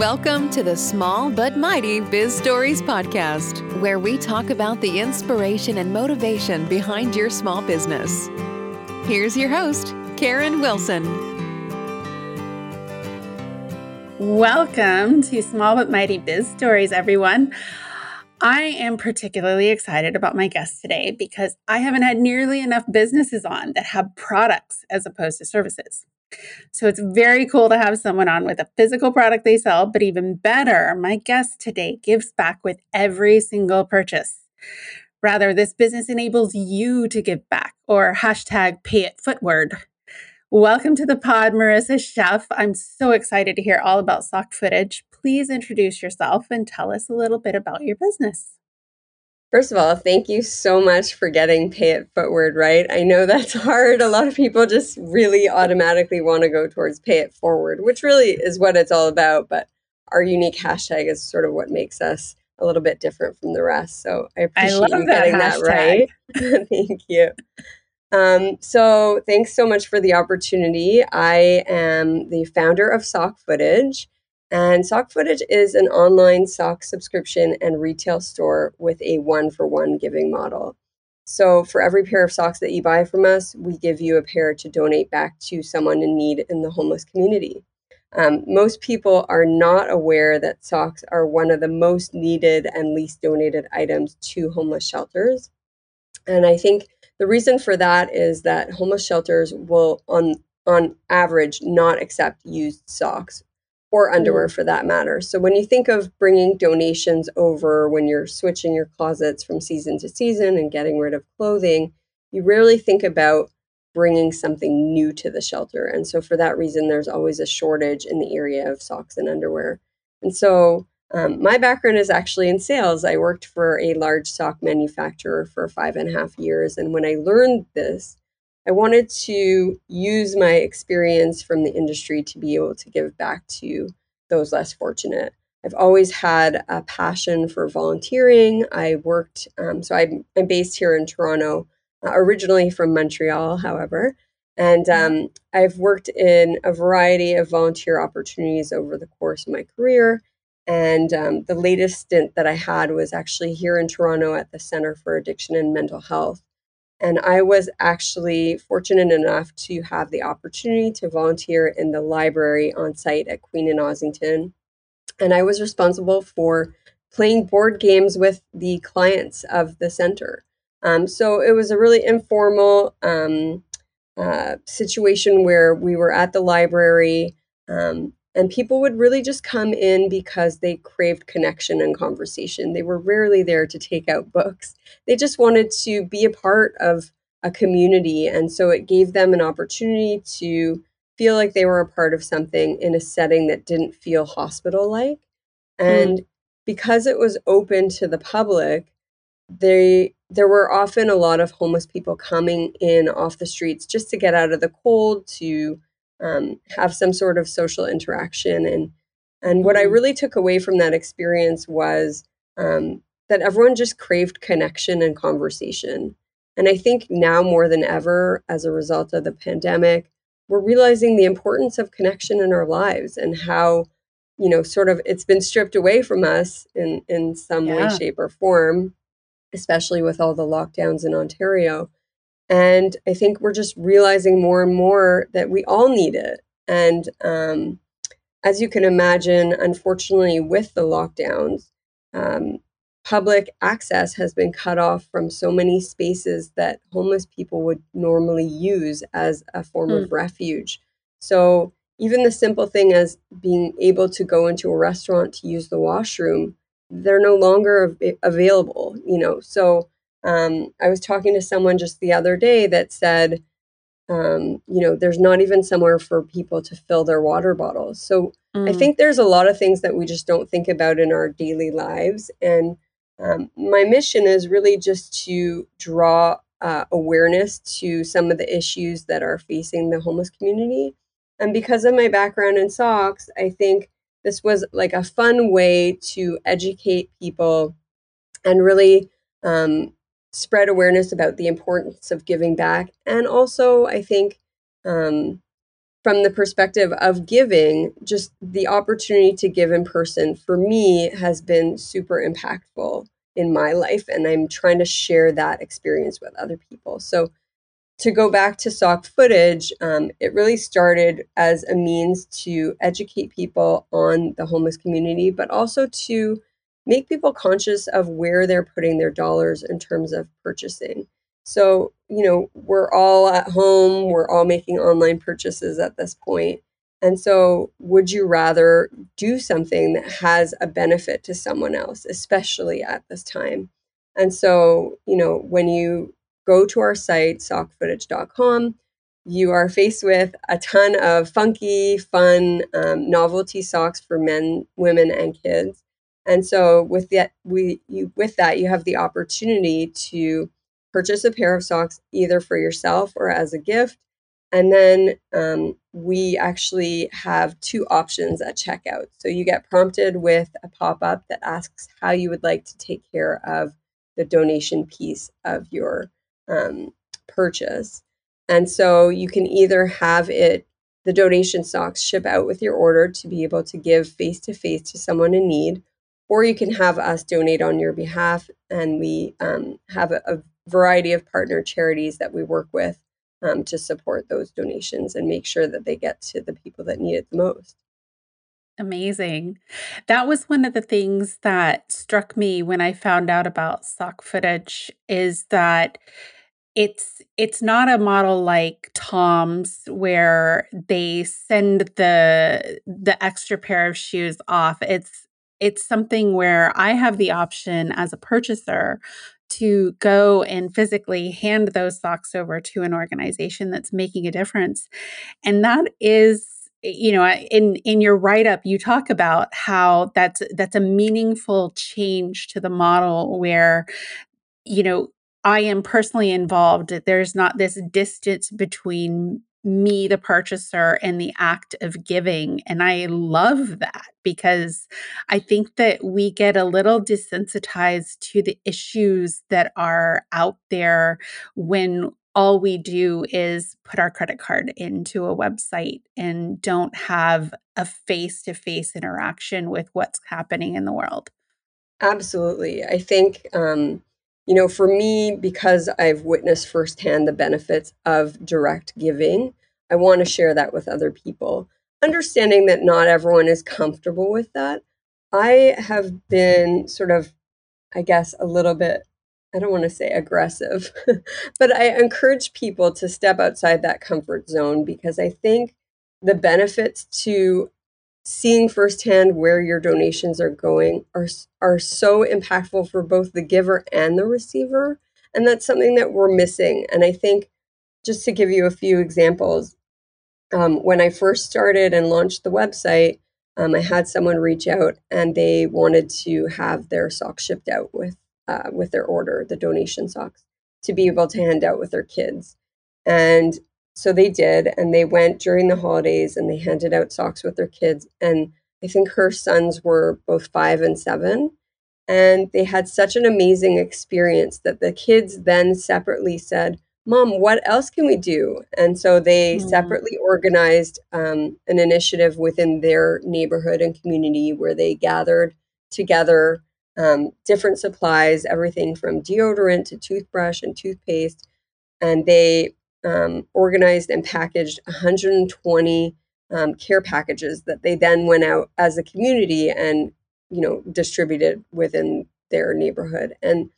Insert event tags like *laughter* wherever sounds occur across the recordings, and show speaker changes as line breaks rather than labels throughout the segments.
Welcome to the Small But Mighty Biz Stories podcast, where we talk about the inspiration and motivation behind your small business. Here's your host, Karen Wilson.
Welcome to Small But Mighty Biz Stories, everyone. I am particularly excited about my guest today because I haven't had nearly enough businesses on that have products as opposed to services. So it's very cool to have someone on with a physical product they sell, but even better, my guest today gives back with every single purchase. Rather, this business enables you to give back or hashtag pay it footward. Welcome to the pod, Marissa Sheff. I'm so excited to hear all about sock footage. Please introduce yourself and tell us a little bit about your business.
First of all, thank you so much for getting pay it footward right. I know that's *laughs* hard. A lot of people just really automatically want to go towards pay it forward, which really is what it's all about. But our unique hashtag is sort of what makes us a little bit different from the rest. So I appreciate
I
you getting
that,
that right. *laughs* thank you. Um, so thanks so much for the opportunity. I am the founder of Sock Footage. And Sock Footage is an online sock subscription and retail store with a one for one giving model. So, for every pair of socks that you buy from us, we give you a pair to donate back to someone in need in the homeless community. Um, most people are not aware that socks are one of the most needed and least donated items to homeless shelters. And I think the reason for that is that homeless shelters will, on on average, not accept used socks or underwear mm. for that matter. So when you think of bringing donations over when you're switching your closets from season to season and getting rid of clothing, you rarely think about bringing something new to the shelter. And so for that reason, there's always a shortage in the area of socks and underwear. And so um, my background is actually in sales. I worked for a large sock manufacturer for five and a half years. And when I learned this, I wanted to use my experience from the industry to be able to give back to those less fortunate. I've always had a passion for volunteering. I worked, um, so I'm, I'm, based here in Toronto, uh, originally from Montreal, however. And mm-hmm. um, I've worked in a variety of volunteer opportunities over the course of my career. And um, the latest stint that I had was actually here in Toronto at the Center for Addiction and Mental Health. And I was actually fortunate enough to have the opportunity to volunteer in the library on site at Queen and Ossington. And I was responsible for playing board games with the clients of the center. Um, so it was a really informal um, uh, situation where we were at the library. Um, and people would really just come in because they craved connection and conversation. They were rarely there to take out books. They just wanted to be a part of a community. And so it gave them an opportunity to feel like they were a part of something in a setting that didn't feel hospital like. And mm. because it was open to the public, they there were often a lot of homeless people coming in off the streets just to get out of the cold, to um, have some sort of social interaction and and what I mm-hmm. really took away from that experience was um, that everyone just craved connection and conversation. And I think now more than ever, as a result of the pandemic, we're realizing the importance of connection in our lives and how, you know, sort of it's been stripped away from us in, in some yeah. way, shape, or form, especially with all the lockdowns in Ontario. And I think we're just realizing more and more that we all need it. And um, as you can imagine, unfortunately, with the lockdowns, um, public access has been cut off from so many spaces that homeless people would normally use as a form mm. of refuge. So even the simple thing as being able to go into a restaurant to use the washroom, they're no longer av- available, you know. So um, I was talking to someone just the other day that said, um, you know, there's not even somewhere for people to fill their water bottles. So mm. I think there's a lot of things that we just don't think about in our daily lives. And um, my mission is really just to draw uh, awareness to some of the issues that are facing the homeless community. And because of my background in socks, I think this was like a fun way to educate people and really um, spread awareness about the importance of giving back. And also, I think um, from the perspective of giving, just the opportunity to give in person for me has been super impactful in my life. And I'm trying to share that experience with other people. So, to go back to sock footage, um, it really started as a means to educate people on the homeless community, but also to make people conscious of where they're putting their dollars in terms of purchasing. So, you know, we're all at home, we're all making online purchases at this point. And so, would you rather do something that has a benefit to someone else, especially at this time? And so, you know, when you go to our site, sockfootage.com, you are faced with a ton of funky, fun, um, novelty socks for men, women, and kids. And so, with that, we you with that, you have the opportunity to purchase a pair of socks either for yourself or as a gift. And then um, we actually have two options at checkout. So you get prompted with a pop up that asks how you would like to take care of the donation piece of your um, purchase. And so you can either have it, the donation socks, ship out with your order to be able to give face to face to someone in need, or you can have us donate on your behalf. And we um, have a, a variety of partner charities that we work with um, to support those donations and make sure that they get to the people that need it the most.
Amazing. That was one of the things that struck me when I found out about sock footage is that it's it's not a model like Tom's where they send the the extra pair of shoes off. It's it's something where I have the option as a purchaser to go and physically hand those socks over to an organization that's making a difference. And that is you know in in your write up you talk about how that's that's a meaningful change to the model where you know I am personally involved there's not this distance between me, the purchaser, and the act of giving. And I love that because I think that we get a little desensitized to the issues that are out there when all we do is put our credit card into a website and don't have a face to face interaction with what's happening in the world.
Absolutely. I think, um, you know, for me, because I've witnessed firsthand the benefits of direct giving, I want to share that with other people. Understanding that not everyone is comfortable with that. I have been sort of, I guess, a little bit, I don't want to say aggressive, *laughs* but I encourage people to step outside that comfort zone because I think the benefits to seeing firsthand where your donations are going are are so impactful for both the giver and the receiver and that's something that we're missing. And i think just to give you a few examples um, when i first started and launched the website um, i had someone reach out and they wanted to have their socks shipped out with uh, with their order the donation socks to be able to hand out with their kids. And so they did, and they went during the holidays and they handed out socks with their kids. And I think her sons were both five and seven. And they had such an amazing experience that the kids then separately said, Mom, what else can we do? And so they mm. separately organized um, an initiative within their neighborhood and community where they gathered together um, different supplies, everything from deodorant to toothbrush and toothpaste. And they um, organized and packaged 120 um, care packages that they then went out as a community and you know distributed within their neighborhood. And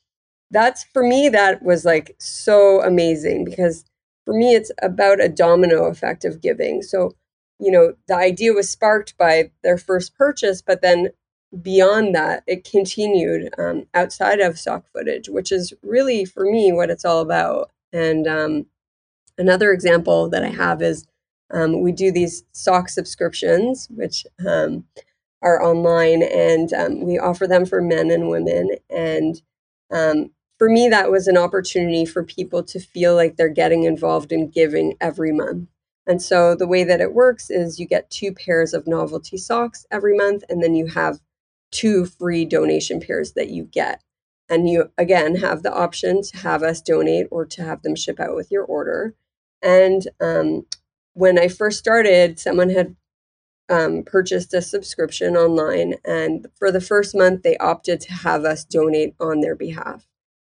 that's for me that was like so amazing because for me it's about a domino effect of giving. So you know the idea was sparked by their first purchase but then beyond that it continued um, outside of Sock Footage which is really for me what it's all about. And um, Another example that I have is um, we do these sock subscriptions, which um, are online, and um, we offer them for men and women. And um, for me, that was an opportunity for people to feel like they're getting involved in giving every month. And so the way that it works is you get two pairs of novelty socks every month, and then you have two free donation pairs that you get. And you again have the option to have us donate or to have them ship out with your order. And um, when I first started, someone had um, purchased a subscription online, and for the first month, they opted to have us donate on their behalf.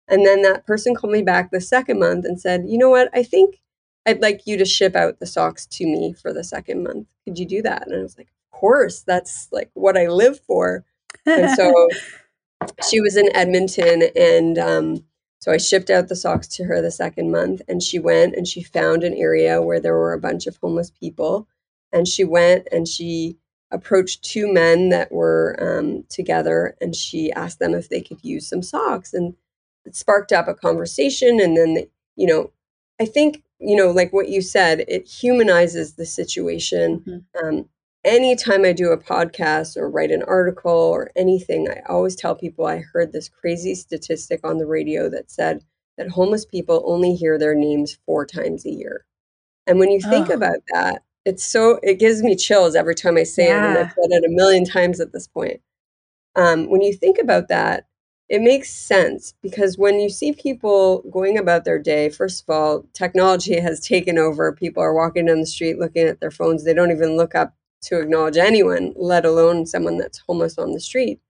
And then that person called me back the second month and said, You know what? I think I'd like you to ship out the socks to me for the second month. Could you do that? And I was like, Of course. That's like what I live for. And so *laughs* she was in Edmonton and um, so I shipped out the socks to her the second month, and she went and she found an area where there were a bunch of homeless people. And she went and she approached two men that were um, together and she asked them if they could use some socks. And it sparked up a conversation. And then, the, you know, I think, you know, like what you said, it humanizes the situation. Mm-hmm. Um, anytime I do a podcast or write an article or anything, I always tell people I heard this crazy statistic on the radio that said that homeless people only hear their names four times a year. And when you think oh. about that, it's so, it gives me chills every time I say yeah. it. And I've said it a million times at this point. Um, when you think about that, it makes sense because when you see people going about their day, first of all, technology has taken over. People are walking down the street looking at their phones. They don't even look up to acknowledge anyone, let alone someone that's homeless on the street.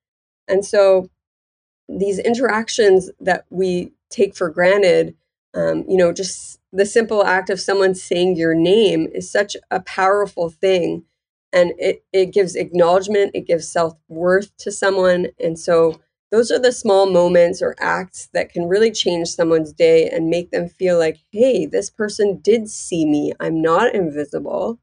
And so these interactions that we take for granted, um, you know, just the simple act of someone saying your name is such a powerful thing. And it, it gives acknowledgement, it gives self worth to someone. And so those are the small moments or acts that can really change someone's day and make them feel like, hey, this person did see me. I'm not invisible.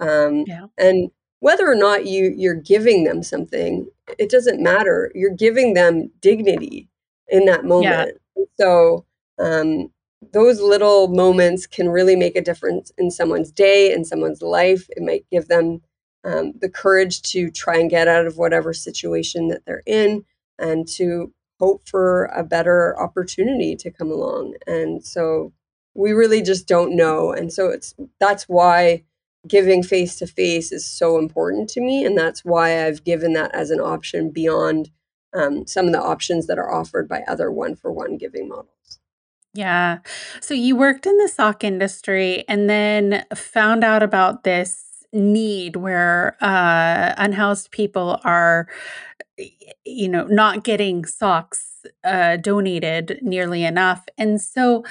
Um, yeah. And whether or not you you're giving them something, it doesn't matter. You're giving them dignity in that moment. Yeah. So um, those little moments can really make a difference in someone's day, in someone's life. It might give them um, the courage to try and get out of whatever situation that they're in and to hope for a better opportunity to come along. And so we really just don't know. And so it's that's why giving face to face is so important to me. And that's why I've given that as an option beyond um, some of the options that are offered by other one for one giving models.
Yeah. So you worked in the sock industry and then found out about this need where uh, unhoused people are, you know, not getting socks uh, donated nearly enough. And so,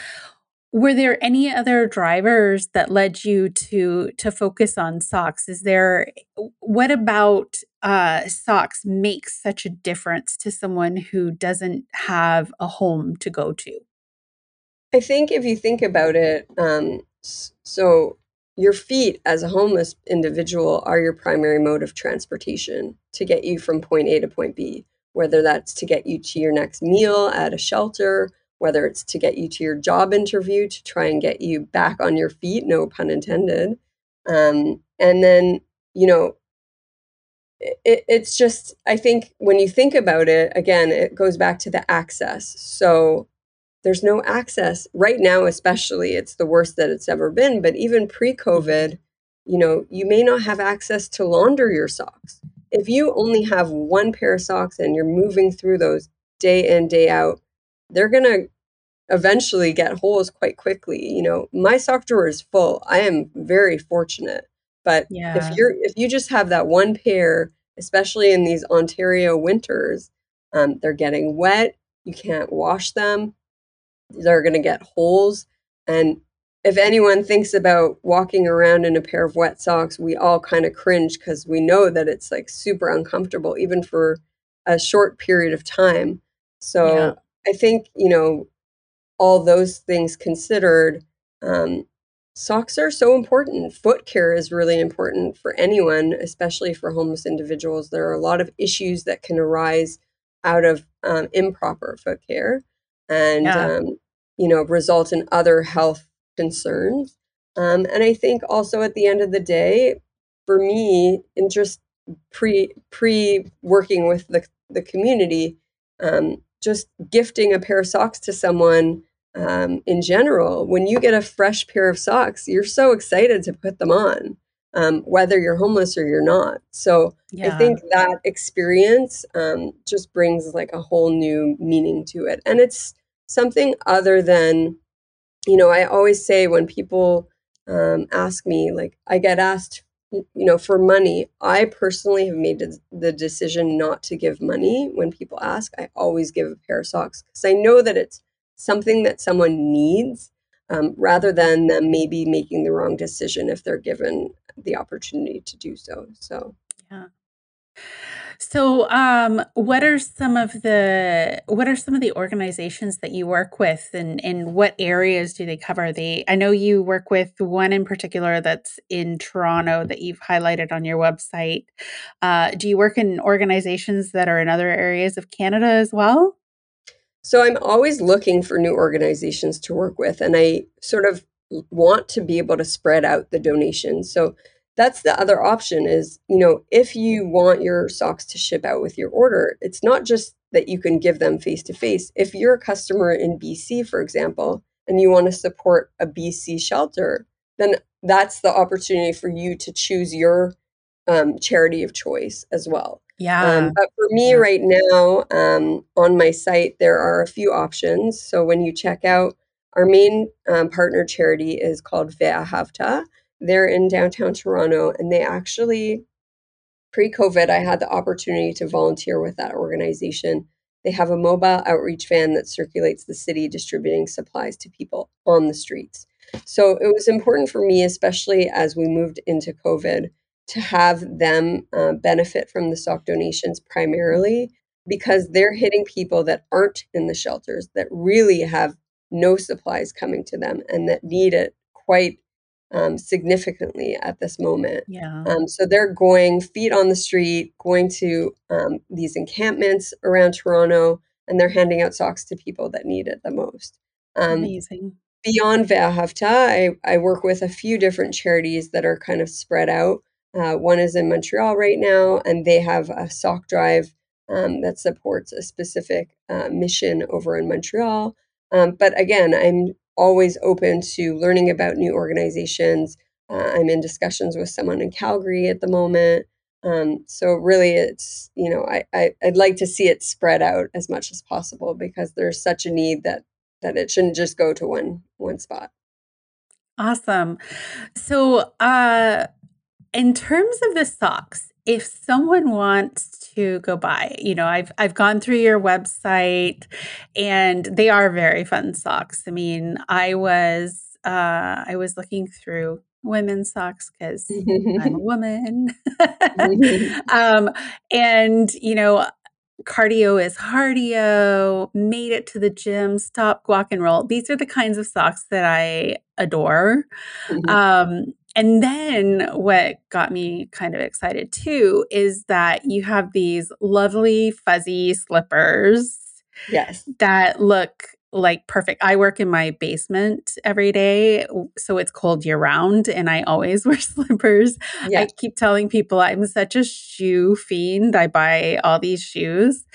were there any other drivers that led you to to focus on socks? Is there what about uh, socks makes such a difference to someone who doesn't have a home to go to?
I think if you think about it, um, so your feet as a homeless individual are your primary mode of transportation to get you from point A to point B, whether that's to get you to your next meal at a shelter whether it's to get you to your job interview to try and get you back on your feet, no pun intended. Um, and then, you know, it, it's just, I think when you think about it, again, it goes back to the access. So there's no access right now, especially, it's the worst that it's ever been. But even pre COVID, you know, you may not have access to launder your socks. If you only have one pair of socks and you're moving through those day in, day out, they're going to eventually get holes quite quickly. You know, my sock drawer is full. I am very fortunate. But yeah. if you're if you just have that one pair, especially in these Ontario winters, um, they're getting wet. You can't wash them. They're going to get holes. And if anyone thinks about walking around in a pair of wet socks, we all kind of cringe because we know that it's like super uncomfortable, even for a short period of time. So yeah. I think, you know, all those things considered, um, socks are so important. Foot care is really important for anyone, especially for homeless individuals. There are a lot of issues that can arise out of um, improper foot care and, yeah. um, you know, result in other health concerns. Um, and I think also at the end of the day, for me, in just pre pre working with the the community, um, just gifting a pair of socks to someone um, in general, when you get a fresh pair of socks, you're so excited to put them on, um, whether you're homeless or you're not. So yeah. I think that experience um, just brings like a whole new meaning to it. And it's something other than, you know, I always say when people um, ask me, like I get asked, you know, for money. I personally have made the decision not to give money when people ask. I always give a pair of socks because I know that it's something that someone needs um, rather than them maybe making the wrong decision if they're given the opportunity to do so. So,
yeah. So, um, what are some of the what are some of the organizations that you work with, and and what areas do they cover? They, I know you work with one in particular that's in Toronto that you've highlighted on your website. Uh, do you work in organizations that are in other areas of Canada as well?
So I'm always looking for new organizations to work with, and I sort of want to be able to spread out the donations. So that's the other option is, you know, if you want your socks to ship out with your order, it's not just that you can give them face to face. If you're a customer in BC, for example, and you want to support a BC shelter, then that's the opportunity for you to choose your um, charity of choice as well.
Yeah.
Um, but for me yeah. right now, um, on my site, there are a few options. So when you check out, our main um, partner charity is called Ve'ahavta. They're in downtown Toronto, and they actually, pre COVID, I had the opportunity to volunteer with that organization. They have a mobile outreach van that circulates the city distributing supplies to people on the streets. So it was important for me, especially as we moved into COVID, to have them uh, benefit from the sock donations primarily because they're hitting people that aren't in the shelters that really have no supplies coming to them and that need it quite um, significantly at this moment.
Yeah.
Um, so they're going feet on the street, going to um, these encampments around Toronto, and they're handing out socks to people that need it the most.
Um, Amazing.
Beyond Ve'ahavta, I, I work with a few different charities that are kind of spread out. Uh, one is in Montreal right now, and they have a sock drive um, that supports a specific uh, mission over in Montreal. Um, but again, I'm always open to learning about new organizations. Uh, I'm in discussions with someone in Calgary at the moment. Um, so really, it's you know I, I would like to see it spread out as much as possible because there's such a need that that it shouldn't just go to one one spot.
Awesome. So, uh, in terms of the socks, if someone wants to go buy, you know, I've I've gone through your website and they are very fun socks. I mean, I was uh I was looking through women's socks because I'm a *laughs* woman. *laughs* *laughs* um, and you know, cardio is cardio, made it to the gym, stop, walk and roll. These are the kinds of socks that I adore. Mm-hmm. Um, and then what got me kind of excited too is that you have these lovely fuzzy slippers.
Yes.
That look like perfect. I work in my basement every day, so it's cold year round, and I always *laughs* wear slippers. Yeah. I keep telling people I'm such a shoe fiend. I buy all these shoes.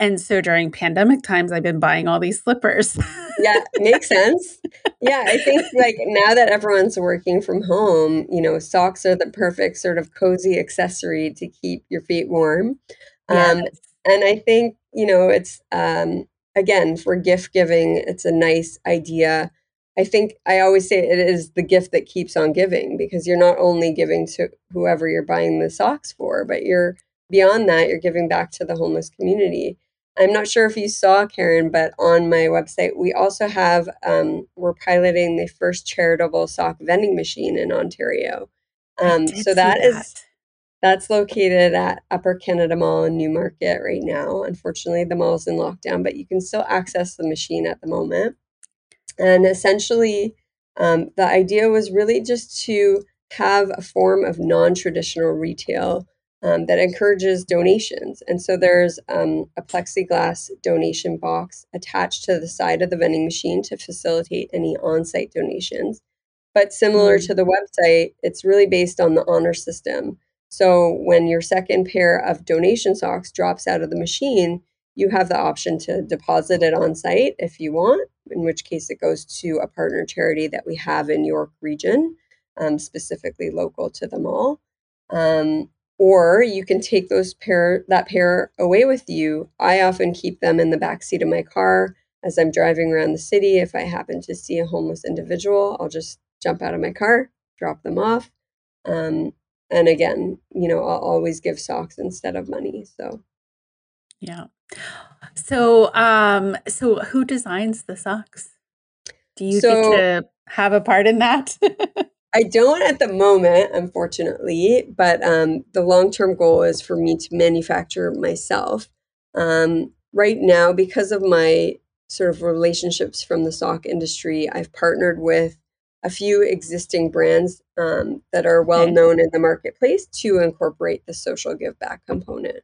And so during pandemic times, I've been buying all these slippers.
yeah, makes *laughs* sense. Yeah, I think like now that everyone's working from home, you know, socks are the perfect sort of cozy accessory to keep your feet warm. Um, yes. and I think, you know, it's um, again, for gift giving, it's a nice idea. I think I always say it is the gift that keeps on giving because you're not only giving to whoever you're buying the socks for, but you're beyond that, you're giving back to the homeless community. I'm not sure if you saw Karen, but on my website, we also have, um, we're piloting the first charitable sock vending machine in Ontario. Um, so that, that is that's located at Upper Canada Mall in Newmarket right now. Unfortunately, the mall is in lockdown, but you can still access the machine at the moment. And essentially, um, the idea was really just to have a form of non traditional retail um, that encourages donations. And so there's um, a plexiglass donation box attached to the side of the vending machine to facilitate any on site donations. But similar mm-hmm. to the website, it's really based on the honor system. So when your second pair of donation socks drops out of the machine, you have the option to deposit it on site if you want, in which case it goes to a partner charity that we have in York region, um, specifically local to the mall. Um, or you can take those pair that pair away with you. I often keep them in the back seat of my car as I'm driving around the city. If I happen to see a homeless individual, I'll just jump out of my car, drop them off. Um, and again, you know, I'll always give socks instead of money. So,
yeah. So, um, so who designs the socks? Do you so, get to have a part in that? *laughs*
I don't at the moment, unfortunately, but um, the long term goal is for me to manufacture myself. Um, right now, because of my sort of relationships from the sock industry, I've partnered with a few existing brands um, that are well okay. known in the marketplace to incorporate the social give back component.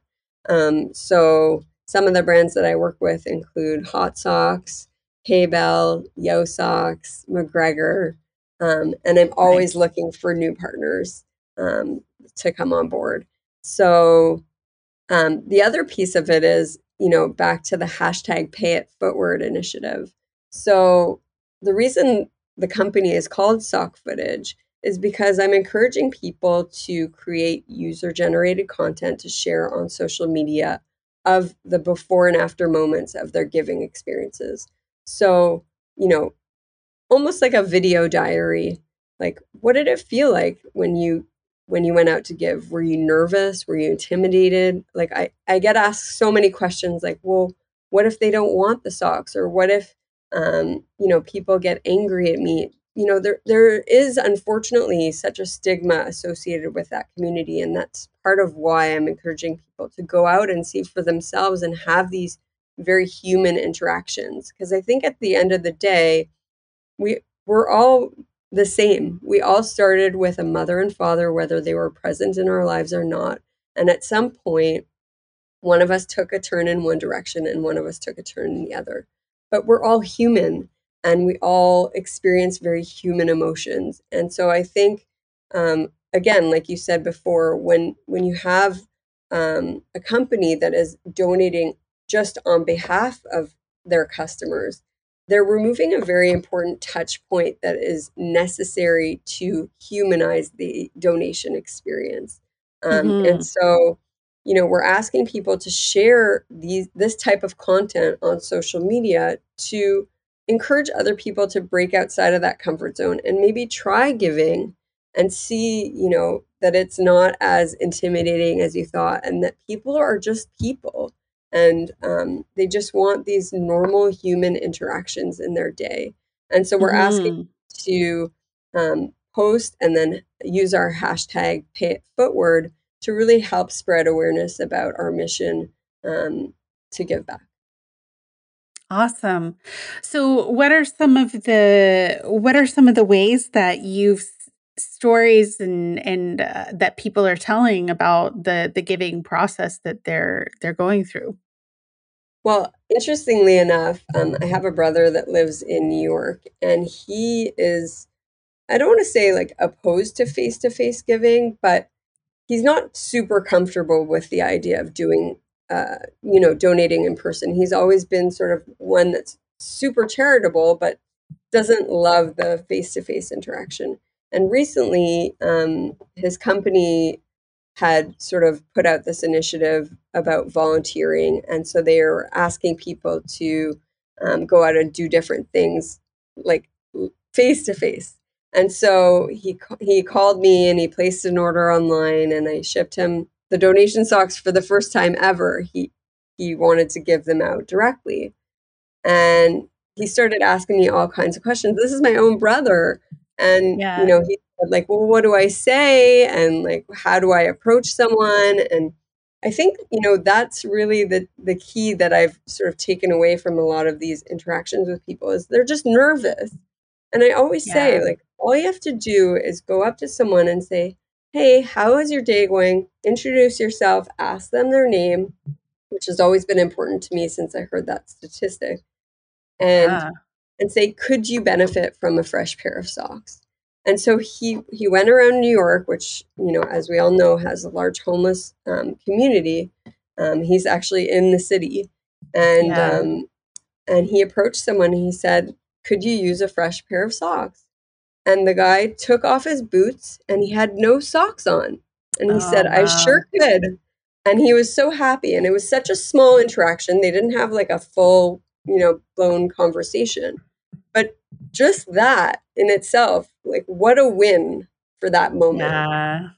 Um, so, some of the brands that I work with include Hot Sox, Haybell, Yo Sox, McGregor, um, and I'm always right. looking for new partners um, to come on board. So um, the other piece of it is, you know, back to the hashtag Pay It Footward initiative. So the reason the company is called Sock Footage is because I'm encouraging people to create user generated content to share on social media of the before and after moments of their giving experiences. So, you know, almost like a video diary. Like, what did it feel like when you when you went out to give? Were you nervous? Were you intimidated? Like, I I get asked so many questions. Like, well, what if they don't want the socks, or what if um, you know people get angry at me? You know, there there is unfortunately such a stigma associated with that community, and that's part of why I'm encouraging people to go out and see for themselves and have these very human interactions because I think at the end of the day, we we're all the same. We all started with a mother and father, whether they were present in our lives or not. And at some point, one of us took a turn in one direction and one of us took a turn in the other. But we're all human and we all experience very human emotions. And so I think, um, again, like you said before, when when you have um, a company that is donating just on behalf of their customers, they're removing a very important touch point that is necessary to humanize the donation experience. Um, mm-hmm. And so, you know, we're asking people to share these this type of content on social media to encourage other people to break outside of that comfort zone and maybe try giving and see, you know, that it's not as intimidating as you thought and that people are just people and um, they just want these normal human interactions in their day. And so we're mm. asking to um, post and then use our hashtag pay it to really help spread awareness about our mission um, to give back.
Awesome. So what are some of the what are some of the ways that you've stories and and uh, that people are telling about the the giving process that they're they're going through.
Well interestingly enough um, i have a brother that lives in new york and he is i don't want to say like opposed to face-to-face giving but he's not super comfortable with the idea of doing uh, you know donating in person. He's always been sort of one that's super charitable but doesn't love the face-to-face interaction and recently, um, his company had sort of put out this initiative about volunteering. And so they are asking people to um, go out and do different things like face to face. And so he he called me and he placed an order online and I shipped him the donation socks for the first time ever. He he wanted to give them out directly. And he started asking me all kinds of questions. This is my own brother and, yeah. you know, he said, like, well, what do I say? And like, how do I approach someone? And I think, you know, that's really the the key that I've sort of taken away from a lot of these interactions with people is they're just nervous. And I always yeah. say, like, all you have to do is go up to someone and say, Hey, how is your day going? Introduce yourself, ask them their name, which has always been important to me since I heard that statistic. And yeah and say, "Could you benefit from a fresh pair of socks?" And so he he went around New York, which you know, as we all know, has a large homeless um, community. Um, he's actually in the city, and yeah. um, and he approached someone. And he said, "Could you use a fresh pair of socks?" And the guy took off his boots, and he had no socks on. And he oh, said, "I sure could." And he was so happy, and it was such a small interaction. They didn't have like a full, you know, blown conversation just that in itself, like what a win for that moment.
Yeah.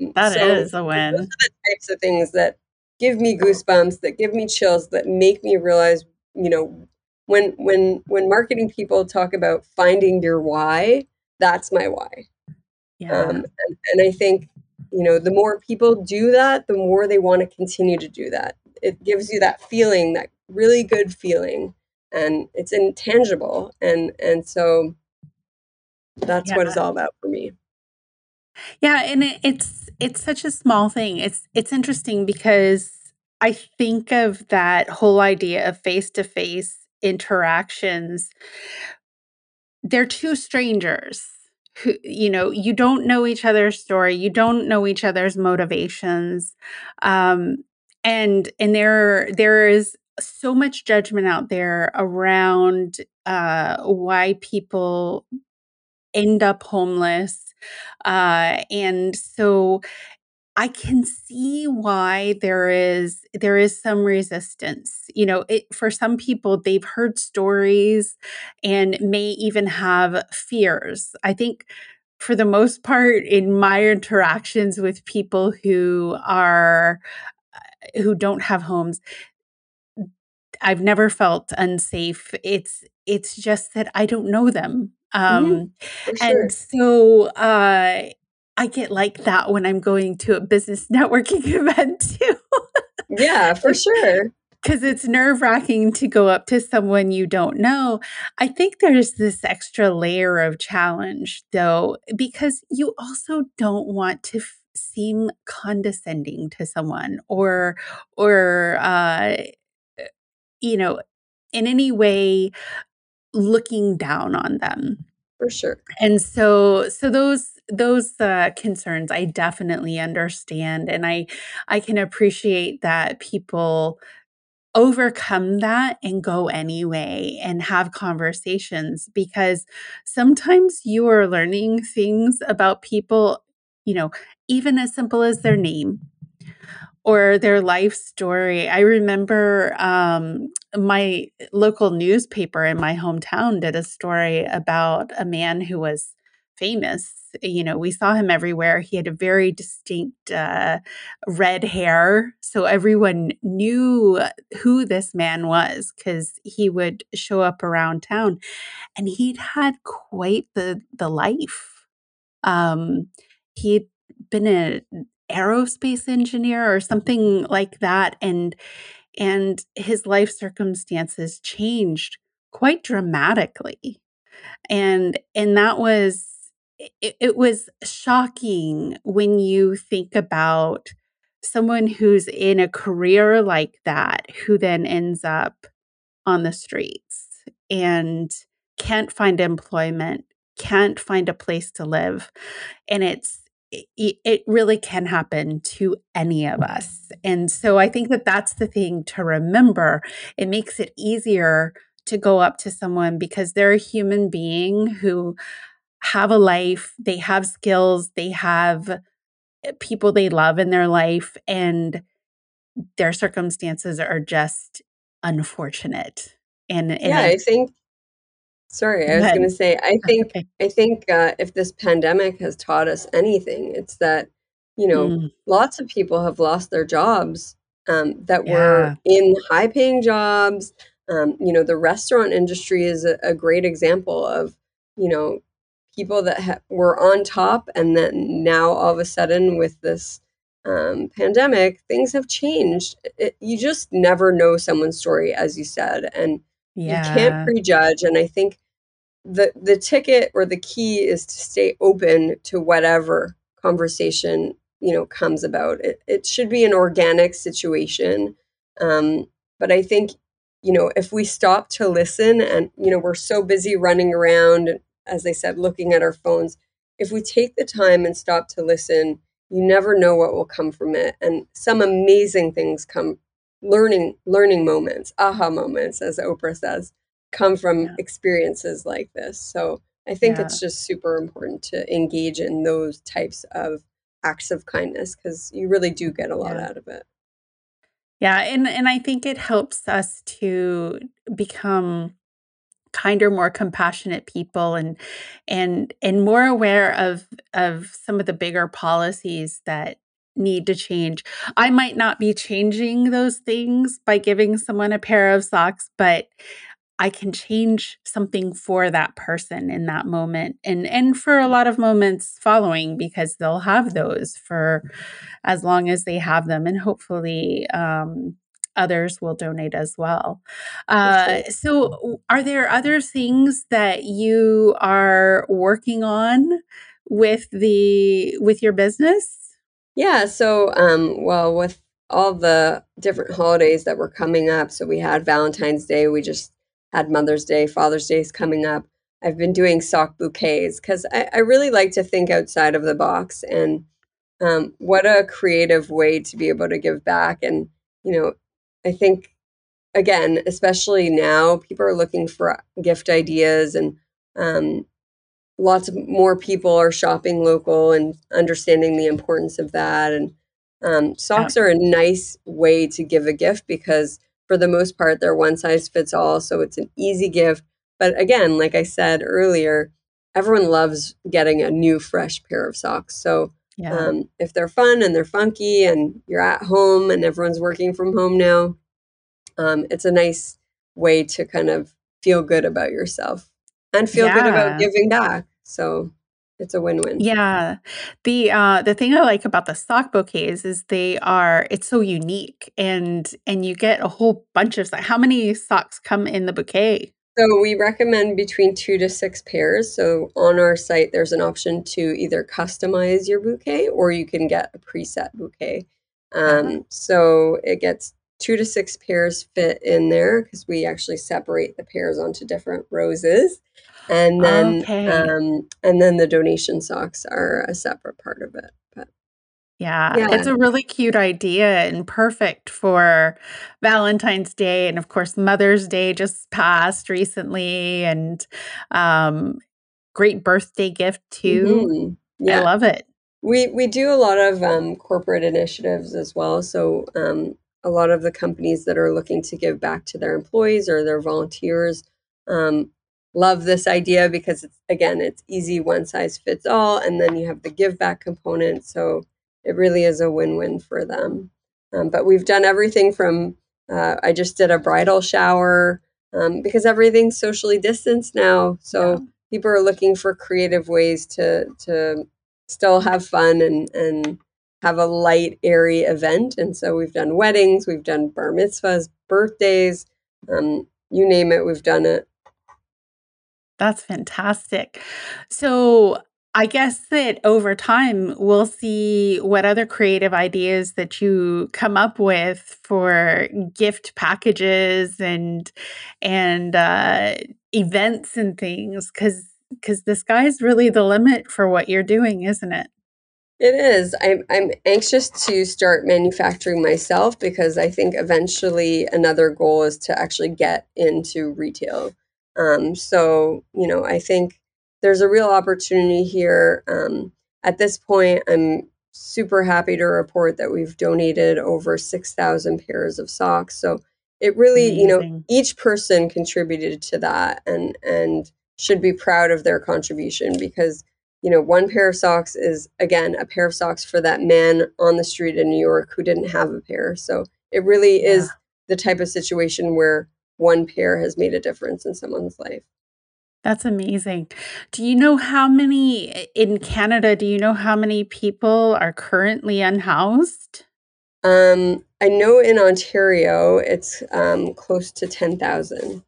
Um, that so is a win. Those are
the types of things that give me goosebumps, that give me chills, that make me realize, you know, when when when marketing people talk about finding your why, that's my why. Yeah. Um, and, and I think you know the more people do that, the more they want to continue to do that. It gives you that feeling, that really good feeling, and it's intangible, and and so that's yeah. what it's all about for me.
Yeah, and it, it's it's such a small thing. It's it's interesting because I think of that whole idea of face to face interactions. They're two strangers who you know you don't know each other's story you don't know each other's motivations um and and there there is so much judgment out there around uh why people end up homeless uh and so I can see why there is there is some resistance. You know, it, for some people they've heard stories and may even have fears. I think for the most part in my interactions with people who are uh, who don't have homes I've never felt unsafe. It's it's just that I don't know them. Mm-hmm. Um mm-hmm. sure. and so uh I get like that when I'm going to a business *laughs* networking event too.
yeah, for *laughs* sure.
Because it's nerve wracking to go up to someone you don't know. I think there's this extra layer of challenge, though, because you also don't want to f- seem condescending to someone or, or, uh, you know, in any way looking down on them.
For sure.
And so so those those uh, concerns I definitely understand, and I I can appreciate that people overcome that and go anyway and have conversations because sometimes you are learning things about people, you know, even as simple as their name or their life story. I remember um, my local newspaper in my hometown did a story about a man who was famous. You know, we saw him everywhere. He had a very distinct uh, red hair. So everyone knew who this man was because he would show up around town. And he'd had quite the, the life. Um, he'd been an aerospace engineer or something like that. And and his life circumstances changed quite dramatically and and that was it, it was shocking when you think about someone who's in a career like that who then ends up on the streets and can't find employment, can't find a place to live. And it's, it, it really can happen to any of us. And so I think that that's the thing to remember. It makes it easier to go up to someone because they're a human being who have a life, they have skills, they have eh, people they love in their life, and their circumstances are just unfortunate. And, and
yeah, I, I think. Sorry, I was going to say. I think. Okay. I think uh, if this pandemic has taught us anything, it's that you know mm. lots of people have lost their jobs um, that yeah. were in high-paying jobs. Um, you know, the restaurant industry is a, a great example of you know people that ha- were on top and then now all of a sudden with this um, pandemic things have changed it, you just never know someone's story as you said and yeah. you can't prejudge and i think the the ticket or the key is to stay open to whatever conversation you know comes about it, it should be an organic situation um, but i think you know if we stop to listen and you know we're so busy running around as I said, looking at our phones. If we take the time and stop to listen, you never know what will come from it. And some amazing things come learning learning moments, aha moments, as Oprah says, come from yeah. experiences like this. So I think yeah. it's just super important to engage in those types of acts of kindness because you really do get a lot yeah. out of it.
Yeah, and and I think it helps us to become kinder more compassionate people and and and more aware of of some of the bigger policies that need to change i might not be changing those things by giving someone a pair of socks but I can change something for that person in that moment and and for a lot of moments following because they'll have those for as long as they have them and hopefully um, others will donate as well. Uh, so are there other things that you are working on with the with your business?
Yeah, so um well with all the different holidays that were coming up, so we had Valentine's Day, we just had Mother's Day, Father's Day is coming up. I've been doing sock bouquets because I, I, really like to think outside of the box and um, what a creative way to be able to give back. And, you know, I think, again, especially now, people are looking for gift ideas and um, lots of more people are shopping local and understanding the importance of that. And um, socks yeah. are a nice way to give a gift because for the most part, they're one size fits all. So it's an easy gift. But again, like I said earlier, everyone loves getting a new, fresh pair of socks. So yeah. um, if they're fun and they're funky and you're at home and everyone's working from home now, um, it's a nice way to kind of feel good about yourself and feel yeah. good about giving back. So it's a win-win.
Yeah. The uh the thing I like about the sock bouquets is they are it's so unique and and you get a whole bunch of how many socks come in the bouquet?
So we recommend between 2 to 6 pairs. So on our site there's an option to either customize your bouquet or you can get a preset bouquet. Uh-huh. Um so it gets 2 to 6 pairs fit in there because we actually separate the pairs onto different roses and then okay. um, and then the donation socks are a separate part of it. But
yeah, yeah, it's a really cute idea and perfect for Valentine's Day, and of course Mother's Day just passed recently, and um, great birthday gift too. Mm-hmm. Yeah. I love it.
We we do a lot of um, corporate initiatives as well. So um, a lot of the companies that are looking to give back to their employees or their volunteers um, love this idea because it's again it's easy one size fits all and then you have the give back component so it really is a win-win for them um, but we've done everything from uh, i just did a bridal shower um, because everything's socially distanced now so yeah. people are looking for creative ways to to still have fun and and have a light airy event and so we've done weddings we've done bar mitzvahs birthdays um, you name it we've done it
that's fantastic. So, I guess that over time we'll see what other creative ideas that you come up with for gift packages and and uh, events and things because because the sky's really the limit for what you're doing, isn't it?
It is. I'm I'm anxious to start manufacturing myself because I think eventually another goal is to actually get into retail. Um, so, you know, I think there's a real opportunity here. Um, at this point, I'm super happy to report that we've donated over 6,000 pairs of socks. So it really, Amazing. you know, each person contributed to that and, and should be proud of their contribution because, you know, one pair of socks is, again, a pair of socks for that man on the street in New York who didn't have a pair. So it really yeah. is the type of situation where one pair has made a difference in someone's life.
That's amazing. Do you know how many in Canada? Do you know how many people are currently unhoused?
Um, I know in Ontario it's um, close to 10,000.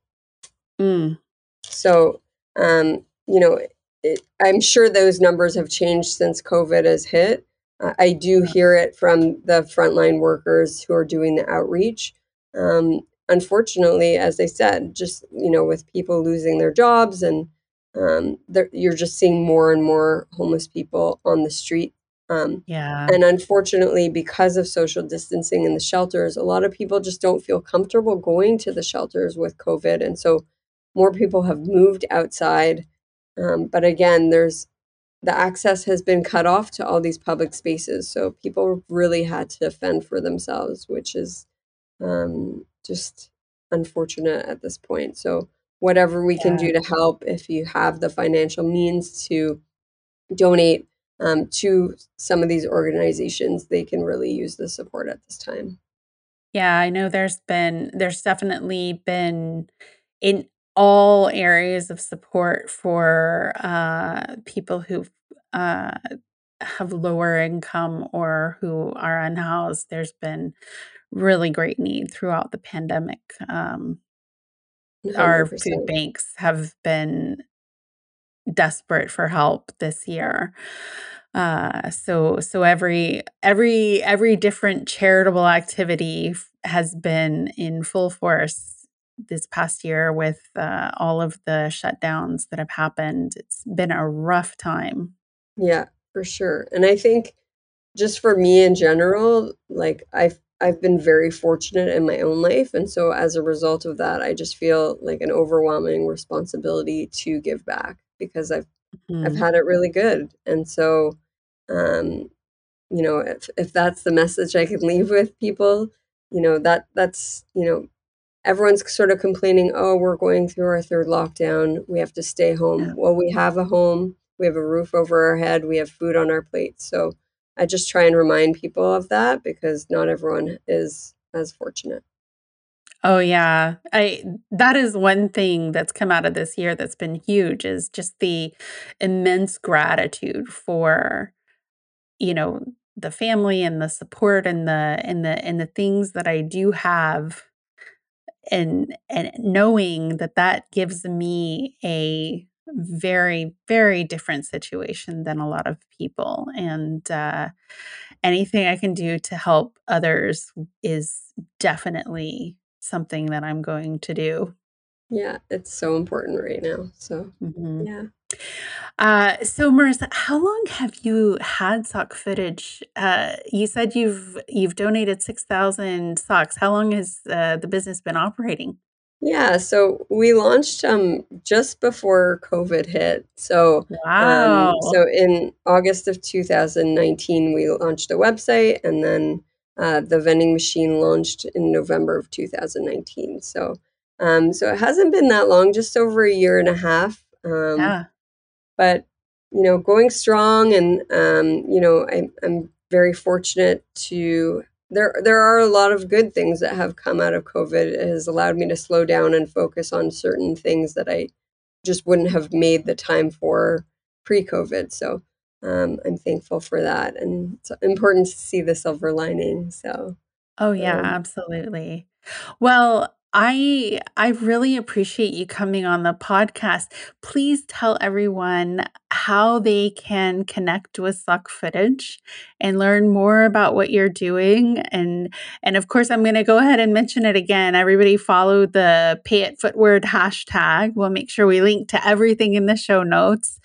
Mm. So, um, you know, it, I'm sure those numbers have changed since COVID has hit. Uh, I do hear it from the frontline workers who are doing the outreach. Um, unfortunately, as I said, just you know, with people losing their jobs and um, you're just seeing more and more homeless people on the street. Um, yeah. And unfortunately, because of social distancing in the shelters, a lot of people just don't feel comfortable going to the shelters with COVID, and so more people have moved outside. Um, but again, there's the access has been cut off to all these public spaces, so people really had to fend for themselves, which is um, just unfortunate at this point. So whatever we can do to help if you have the financial means to donate um, to some of these organizations they can really use the support at this time
Yeah, I know there's been there's definitely been in all areas of support for uh, people who uh, have lower income or who are unhoused. There's been really great need throughout the pandemic. Um, our food banks have been desperate for help this year. Uh, so so every every every different charitable activity has been in full force this past year with uh, all of the shutdowns that have happened. It's been a rough time.
Yeah, for sure. And I think just for me in general, like I've I've been very fortunate in my own life, and so as a result of that, I just feel like an overwhelming responsibility to give back because I've I've
Mhm.
had it really good. And so um you know, if if that's the message I can leave with people, you know, that that's, you know, everyone's sort of complaining, "Oh, we're going through our third lockdown. We have to stay home."
Yeah.
Well, we have a home, we have a roof over our head, we have food on our plates. So I just try and remind people of that because not everyone is as fortunate.
Oh yeah. I that is one thing that's come out of this year that's been huge is just the immense gratitude for, you know, the family and the support and the and the and the things that I do have and and knowing that that gives me a very very different situation than a lot of people and uh anything I can do to help others is definitely something that I'm going to do.
Yeah, it's so important right now. So,
Mhm.
yeah.
Uh, so Marissa, how long have you had sock footage? Uh, you said you've you've donated 6,000 socks. How long has uh, the business been operating?
Yeah, so we launched um just before COVID hit. So um
Wow.
so in August of 2019 we launched a website and then uh, the vending machine launched in November of 2019. So um so it hasn't been that long, just over a year and a half. Um
Yeah.
But you know going strong and um, you know I, i'm very fortunate to there there are a lot of good things that have come out of covid. It has allowed me to slow down and focus on certain things that i just wouldn't have made the time for pre-covid. So um, i'm thankful for that. And it's important to see the silver lining. So
Oh yeah,
um,
absolutely. Well, I I really appreciate you coming on the podcast. Please tell everyone how they can connect with Sock Footage and learn more about what you're doing. And and of course, I'm going to go ahead and mention it again. Everybody follow the Pay It Footward hashtag. We'll make sure we link to everything in the show notes.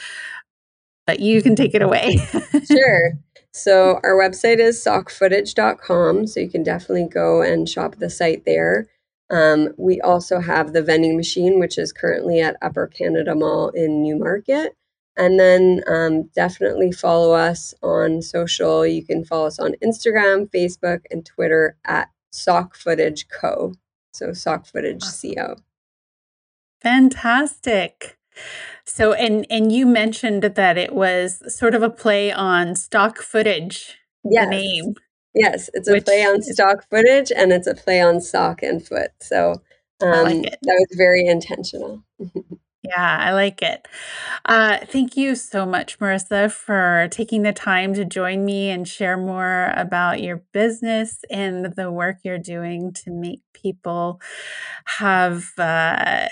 But you can take it away. *laughs*
Sure. So our website is sockfootage.com. So you can definitely go and shop the site there. Um, we also have the vending machine, which is currently at Upper Canada Mall in Newmarket. And then um, definitely follow us on social. You can follow us on Instagram, Facebook, and Twitter at Sock Footage Co. So Sock Footage Co.
Fantastic. So and and you mentioned that it was sort of a play on stock footage, the
Yes.
name,
Yes, it's a play on stock footage and it's a play on sock and foot. So
I like
um, that was very intentional. *laughs*
Yeah, I like it. Uh, thank you so much, Marissa, for taking the time to join me and share more about your business and the work you're doing to make people have uh,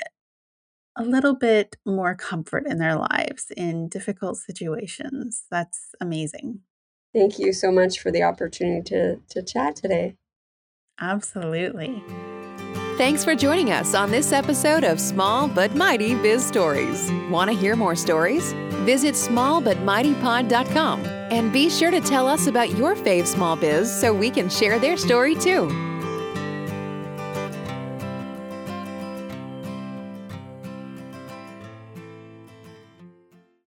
a little bit more comfort in their lives in difficult situations. That's amazing.
Thank you so much for the opportunity to, to chat today.
Absolutely.
Thanks for joining us on this episode of Small But Mighty Biz Stories. Want to hear more stories? Visit smallbutmightypod.com and be sure to tell us about your fave small biz so we can share their story too.